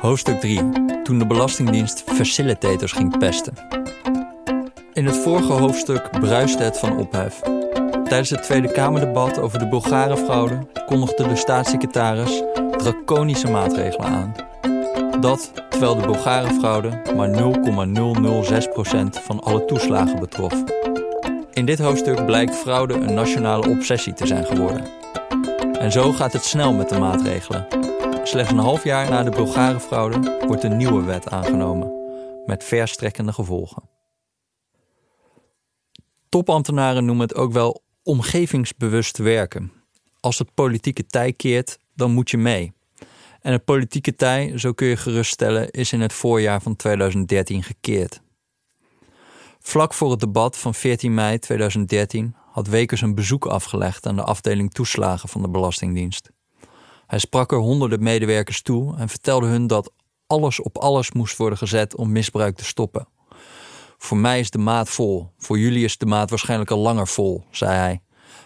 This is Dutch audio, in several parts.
Hoofdstuk 3. Toen de Belastingdienst facilitators ging pesten. In het vorige hoofdstuk bruiste het van ophef. Tijdens het Tweede Kamerdebat over de Bulgarenfraude kondigde de staatssecretaris draconische maatregelen aan. Dat terwijl de Bulgarenfraude maar 0,006% van alle toeslagen betrof. In dit hoofdstuk blijkt fraude een nationale obsessie te zijn geworden. En zo gaat het snel met de maatregelen. Slechts een half jaar na de Bulgarenfraude wordt een nieuwe wet aangenomen, met verstrekkende gevolgen. Topambtenaren noemen het ook wel omgevingsbewust werken. Als het politieke tij keert, dan moet je mee. En het politieke tij, zo kun je geruststellen, is in het voorjaar van 2013 gekeerd. Vlak voor het debat van 14 mei 2013 had Wekers een bezoek afgelegd aan de afdeling toeslagen van de Belastingdienst. Hij sprak er honderden medewerkers toe en vertelde hun dat alles op alles moest worden gezet om misbruik te stoppen. Voor mij is de maat vol, voor jullie is de maat waarschijnlijk al langer vol, zei hij.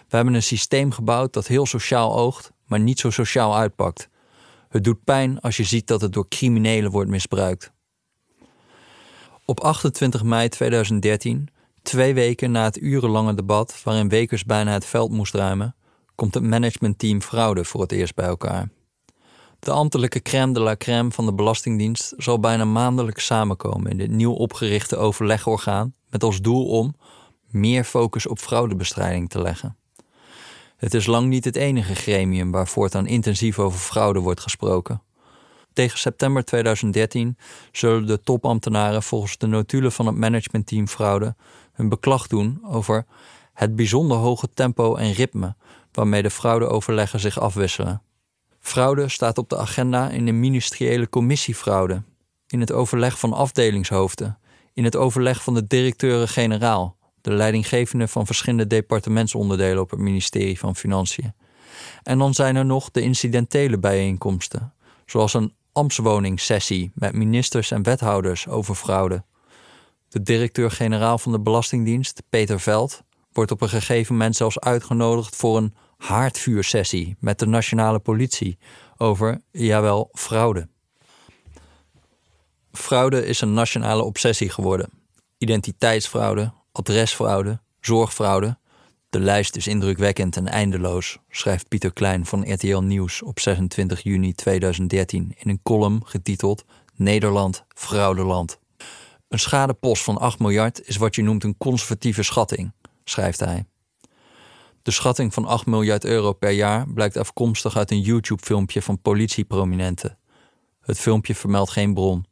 We hebben een systeem gebouwd dat heel sociaal oogt, maar niet zo sociaal uitpakt. Het doet pijn als je ziet dat het door criminelen wordt misbruikt. Op 28 mei 2013, twee weken na het urenlange debat waarin Wekers bijna het veld moest ruimen, komt het managementteam fraude voor het eerst bij elkaar. De ambtelijke crème de la crème van de Belastingdienst zal bijna maandelijks samenkomen in dit nieuw opgerichte overlegorgaan met als doel om meer focus op fraudebestrijding te leggen. Het is lang niet het enige gremium waar voortaan intensief over fraude wordt gesproken. Tegen september 2013 zullen de topambtenaren volgens de notulen van het managementteam fraude hun beklag doen over het bijzonder hoge tempo en ritme waarmee de fraudeoverleggen zich afwisselen. Fraude staat op de agenda in de ministeriële commissie fraude, in het overleg van afdelingshoofden, in het overleg van de directeuren-generaal, de leidinggevende van verschillende departementsonderdelen op het ministerie van Financiën. En dan zijn er nog de incidentele bijeenkomsten, zoals een ambtswoningssessie met ministers en wethouders over fraude. De directeur-generaal van de Belastingdienst, Peter Veld, wordt op een gegeven moment zelfs uitgenodigd voor een haardvuursessie met de nationale politie over, jawel, fraude. Fraude is een nationale obsessie geworden. Identiteitsfraude, adresfraude, zorgfraude. De lijst is indrukwekkend en eindeloos, schrijft Pieter Klein van RTL Nieuws op 26 juni 2013 in een column getiteld Nederland, fraudeland. Een schadepost van 8 miljard is wat je noemt een conservatieve schatting, schrijft hij. De schatting van 8 miljard euro per jaar blijkt afkomstig uit een YouTube-filmpje van politieprominenten. Het filmpje vermeldt geen bron.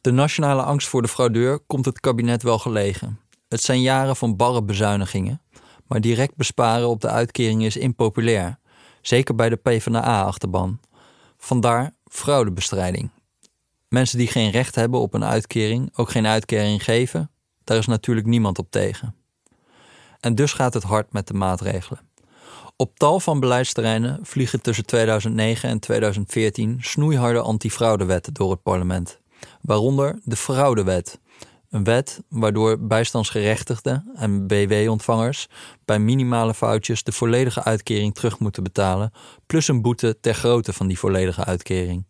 De nationale angst voor de fraudeur komt het kabinet wel gelegen. Het zijn jaren van barre bezuinigingen, maar direct besparen op de uitkering is impopulair, zeker bij de PvdA-achterban. Vandaar fraudebestrijding. Mensen die geen recht hebben op een uitkering ook geen uitkering geven, daar is natuurlijk niemand op tegen. En dus gaat het hard met de maatregelen. Op tal van beleidsterreinen vliegen tussen 2009 en 2014 snoeiharde antifraudewetten door het parlement. Waaronder de Fraudewet. Een wet waardoor bijstandsgerechtigden en BW-ontvangers bij minimale foutjes de volledige uitkering terug moeten betalen, plus een boete ter grootte van die volledige uitkering.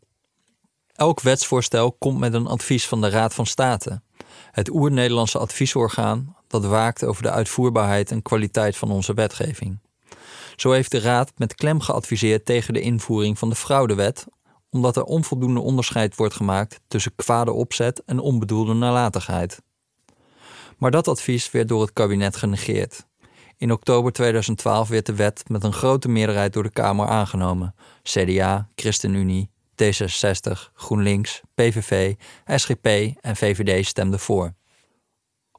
Elk wetsvoorstel komt met een advies van de Raad van State, het oer-Nederlandse adviesorgaan dat waakt over de uitvoerbaarheid en kwaliteit van onze wetgeving. Zo heeft de Raad met klem geadviseerd tegen de invoering van de fraudewet, omdat er onvoldoende onderscheid wordt gemaakt tussen kwade opzet en onbedoelde nalatigheid. Maar dat advies werd door het kabinet genegeerd. In oktober 2012 werd de wet met een grote meerderheid door de Kamer aangenomen. CDA, ChristenUnie, D66, GroenLinks, PVV, SGP en VVD stemden voor.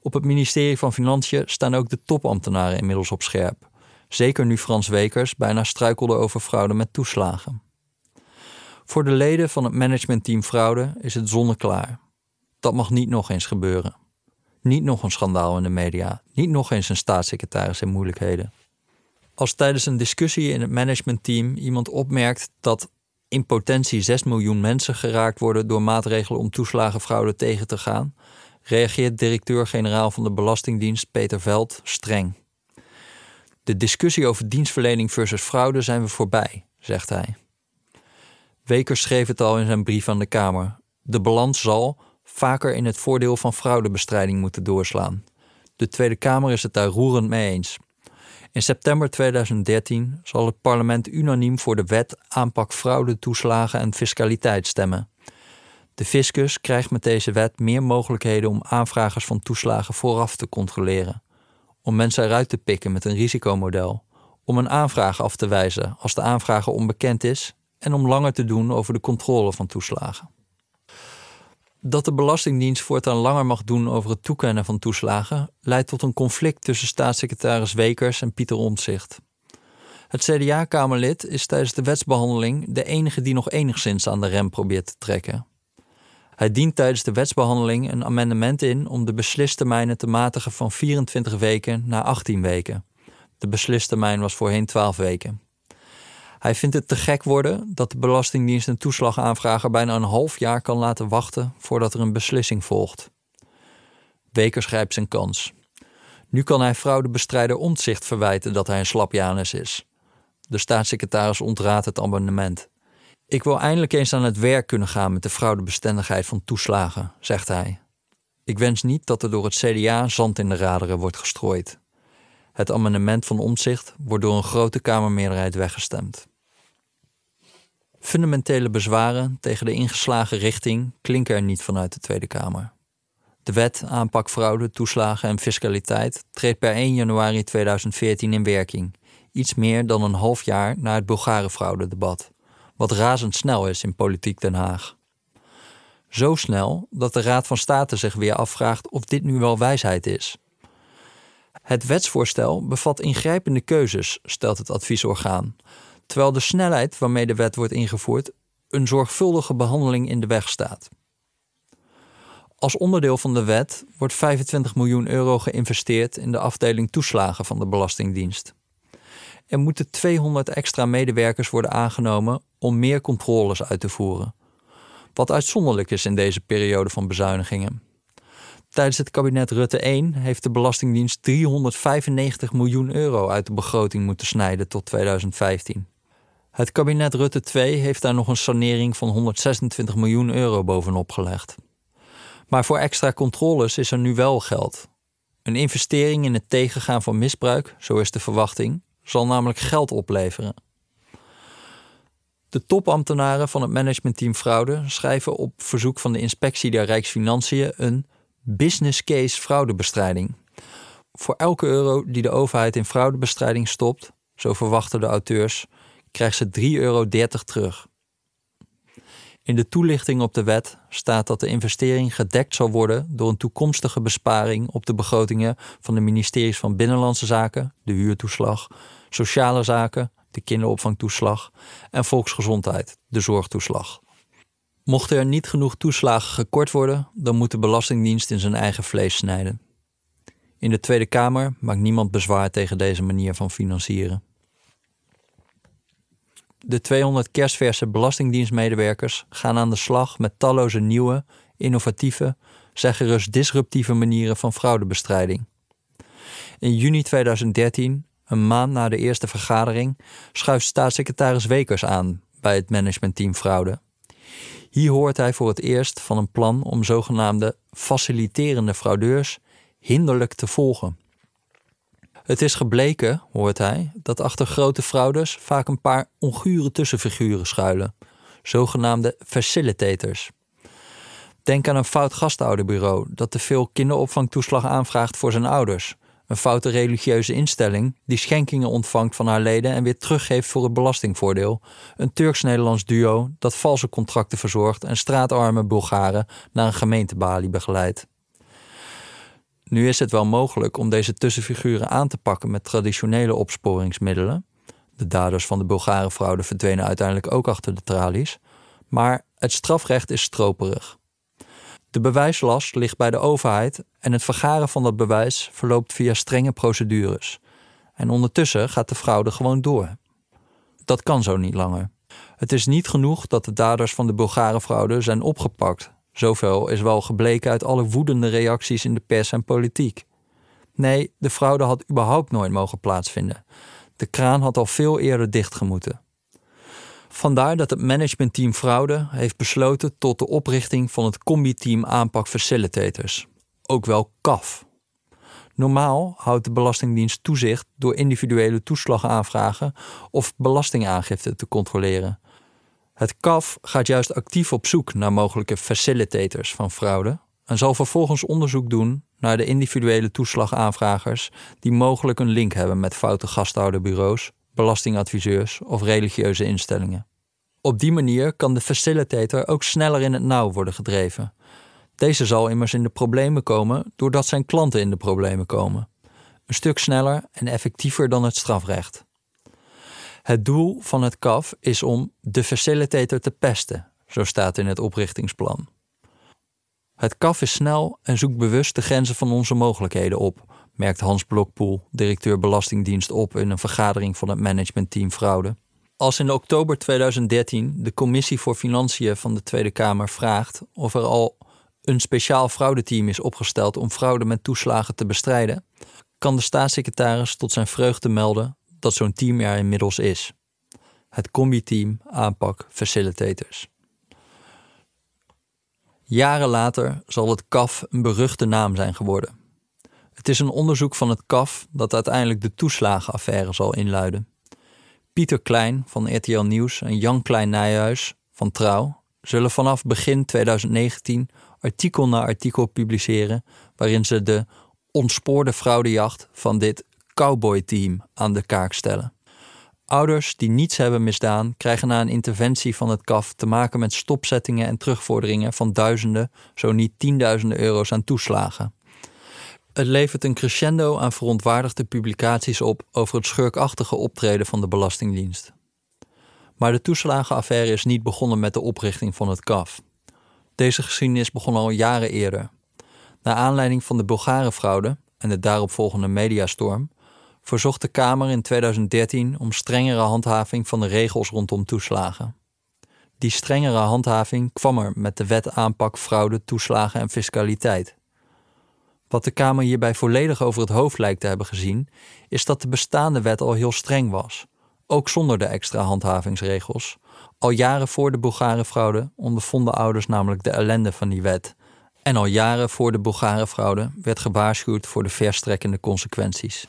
Op het ministerie van Financiën staan ook de topambtenaren inmiddels op scherp. Zeker nu Frans Wekers bijna struikelde over fraude met toeslagen. Voor de leden van het managementteam fraude is het zonneklaar. Dat mag niet nog eens gebeuren. Niet nog een schandaal in de media. Niet nog eens een staatssecretaris in moeilijkheden. Als tijdens een discussie in het managementteam iemand opmerkt dat in potentie 6 miljoen mensen geraakt worden door maatregelen om toeslagenfraude tegen te gaan, reageert directeur-generaal van de Belastingdienst Peter Veld streng. De discussie over dienstverlening versus fraude zijn we voorbij, zegt hij. Wekers schreef het al in zijn brief aan de Kamer. De balans zal vaker in het voordeel van fraudebestrijding moeten doorslaan. De Tweede Kamer is het daar roerend mee eens. In september 2013 zal het parlement unaniem voor de wet aanpak fraude, toeslagen en fiscaliteit stemmen. De fiscus krijgt met deze wet meer mogelijkheden om aanvragers van toeslagen vooraf te controleren, om mensen eruit te pikken met een risicomodel, om een aanvraag af te wijzen als de aanvrager onbekend is en om langer te doen over de controle van toeslagen. Dat de Belastingdienst voortaan langer mag doen over het toekennen van toeslagen leidt tot een conflict tussen staatssecretaris Wekers en Pieter Omtzigt. Het CDA-Kamerlid is tijdens de wetsbehandeling de enige die nog enigszins aan de rem probeert te trekken. Hij dient tijdens de wetsbehandeling een amendement in om de beslistermijnen te matigen van 24 weken naar 18 weken. De beslistermijn was voorheen 12 weken. Hij vindt het te gek worden dat de Belastingdienst een toeslagaanvrager bijna een half jaar kan laten wachten voordat er een beslissing volgt. Wekers grijpt zijn kans. Nu kan hij fraudebestrijder Omtzigt verwijten dat hij een slapjanus is. De staatssecretaris ontraadt het amendement. Ik wil eindelijk eens aan het werk kunnen gaan met de fraudebestendigheid van toeslagen, zegt hij. Ik wens niet dat er door het CDA zand in de raderen wordt gestrooid. Het amendement van Omtzigt wordt door een grote Kamermeerderheid weggestemd. Fundamentele bezwaren tegen de ingeslagen richting klinken er niet vanuit de Tweede Kamer. De wet aanpak fraude, toeslagen en fiscaliteit treedt per 1 januari 2014 in werking, iets meer dan een half jaar na het Bulgarenfraude-debat, wat razendsnel is in politiek Den Haag. Zo snel dat de Raad van State zich weer afvraagt of dit nu wel wijsheid is. Het wetsvoorstel bevat ingrijpende keuzes, stelt het adviesorgaan, terwijl de snelheid waarmee de wet wordt ingevoerd een zorgvuldige behandeling in de weg staat. Als onderdeel van de wet wordt 25 miljoen euro geïnvesteerd in de afdeling toeslagen van de Belastingdienst. Er moeten 200 extra medewerkers worden aangenomen om meer controles uit te voeren. Wat uitzonderlijk is in deze periode van bezuinigingen. Tijdens het kabinet Rutte 1 heeft de Belastingdienst 395 miljoen euro uit de begroting moeten snijden tot 2015. Het kabinet Rutte 2 heeft daar nog een sanering van 126 miljoen euro bovenop gelegd. Maar voor extra controles is er nu wel geld. Een investering in het tegengaan van misbruik, zo is de verwachting, zal namelijk geld opleveren. De topambtenaren van het managementteam fraude schrijven op verzoek van de inspectie der Rijksfinanciën een business case fraudebestrijding. Voor elke euro die de overheid in fraudebestrijding stopt, zo verwachten de auteurs, krijgt ze 3,30 euro terug. In de toelichting op de wet staat dat de investering gedekt zal worden door een toekomstige besparing op de begrotingen van de ministeries van Binnenlandse Zaken, de huurtoeslag, Sociale Zaken, de kinderopvangtoeslag en Volksgezondheid, de zorgtoeslag. Mochten er niet genoeg toeslagen gekort worden, dan moet de Belastingdienst in zijn eigen vlees snijden. In de Tweede Kamer maakt niemand bezwaar tegen deze manier van financieren. De 200 kerstverse belastingdienstmedewerkers gaan aan de slag met talloze nieuwe, innovatieve, zeg gerust disruptieve manieren van fraudebestrijding. In juni 2013, een maand na de eerste vergadering, schuift staatssecretaris Wekers aan bij het managementteam fraude. Hier hoort hij voor het eerst van een plan om zogenaamde faciliterende fraudeurs hinderlijk te volgen. Het is gebleken, hoort hij, dat achter grote fraudes vaak een paar ongure tussenfiguren schuilen, zogenaamde facilitators. Denk aan een fout gastouderbureau dat te veel kinderopvangtoeslag aanvraagt voor zijn ouders. Een foute religieuze instelling die schenkingen ontvangt van haar leden en weer teruggeeft voor het belastingvoordeel. Een Turks-Nederlands duo dat valse contracten verzorgt en straatarme Bulgaren naar een gemeentebalie begeleidt. Nu is het wel mogelijk om deze tussenfiguren aan te pakken met traditionele opsporingsmiddelen. De daders van de Bulgarenfraude verdwenen uiteindelijk ook achter de tralies. Maar het strafrecht is stroperig. De bewijslast ligt bij de overheid en het vergaren van dat bewijs verloopt via strenge procedures. En ondertussen gaat de fraude gewoon door. Dat kan zo niet langer. Het is niet genoeg dat de daders van de Bulgarenfraude zijn opgepakt Zoveel is wel gebleken uit alle woedende reacties in de pers en politiek. Nee, de fraude had überhaupt nooit mogen plaatsvinden. De kraan had al veel eerder dichtgemoeten. Vandaar dat het managementteam fraude heeft besloten tot de oprichting van het combi-team aanpak facilitators, ook wel CAF. Normaal houdt de Belastingdienst toezicht door individuele toeslagaanvragen of belastingaangifte te controleren. Het CAF gaat juist actief op zoek naar mogelijke facilitators van fraude en zal vervolgens onderzoek doen naar de individuele toeslagaanvragers die mogelijk een link hebben met foute gasthouderbureaus, belastingadviseurs of religieuze instellingen. Op die manier kan de facilitator ook sneller in het nauw worden gedreven. Deze zal immers in de problemen komen doordat zijn klanten in de problemen komen. Een stuk sneller en effectiever dan het strafrecht. Het doel van het CAF is om de facilitator te pesten, zo staat in het oprichtingsplan. Het CAF is snel en zoekt bewust de grenzen van onze mogelijkheden op, merkt Hans Blokpoel, directeur Belastingdienst, op in een vergadering van het managementteam Fraude. Als in oktober 2013 de Commissie voor Financiën van de Tweede Kamer vraagt of er al een speciaal fraudeteam is opgesteld om fraude met toeslagen te bestrijden, kan de staatssecretaris tot zijn vreugde melden dat zo'n team er inmiddels is. Het combi-team aanpak facilitators. Jaren later zal het CAF een beruchte naam zijn geworden. Het is een onderzoek van het CAF dat uiteindelijk de toeslagenaffaire zal inluiden. Pieter Klein van RTL Nieuws en Jan Klein Nijhuis van Trouw zullen vanaf begin 2019 artikel na artikel publiceren waarin ze de ontspoorde fraudejacht van dit cowboy-team aan de kaak stellen. Ouders die niets hebben misdaan, krijgen na een interventie van het KAF te maken met stopzettingen en terugvorderingen van duizenden, zo niet tienduizenden euro's aan toeslagen. Het levert een crescendo aan verontwaardigde publicaties op over het schurkachtige optreden van de Belastingdienst. Maar de toeslagenaffaire is niet begonnen met de oprichting van het KAF. Deze geschiedenis begon al jaren eerder. Na aanleiding van de Bulgarenfraude en de daaropvolgende mediastorm verzocht de Kamer in 2013 om strengere handhaving van de regels rondom toeslagen. Die strengere handhaving kwam er met de wet aanpak fraude, toeslagen en fiscaliteit. Wat de Kamer hierbij volledig over het hoofd lijkt te hebben gezien, is dat de bestaande wet al heel streng was, ook zonder de extra handhavingsregels. Al jaren voor de Bulgarenfraude ondervonden ouders namelijk de ellende van die wet. En al jaren voor de Bulgarenfraude werd gewaarschuwd voor de verstrekkende consequenties.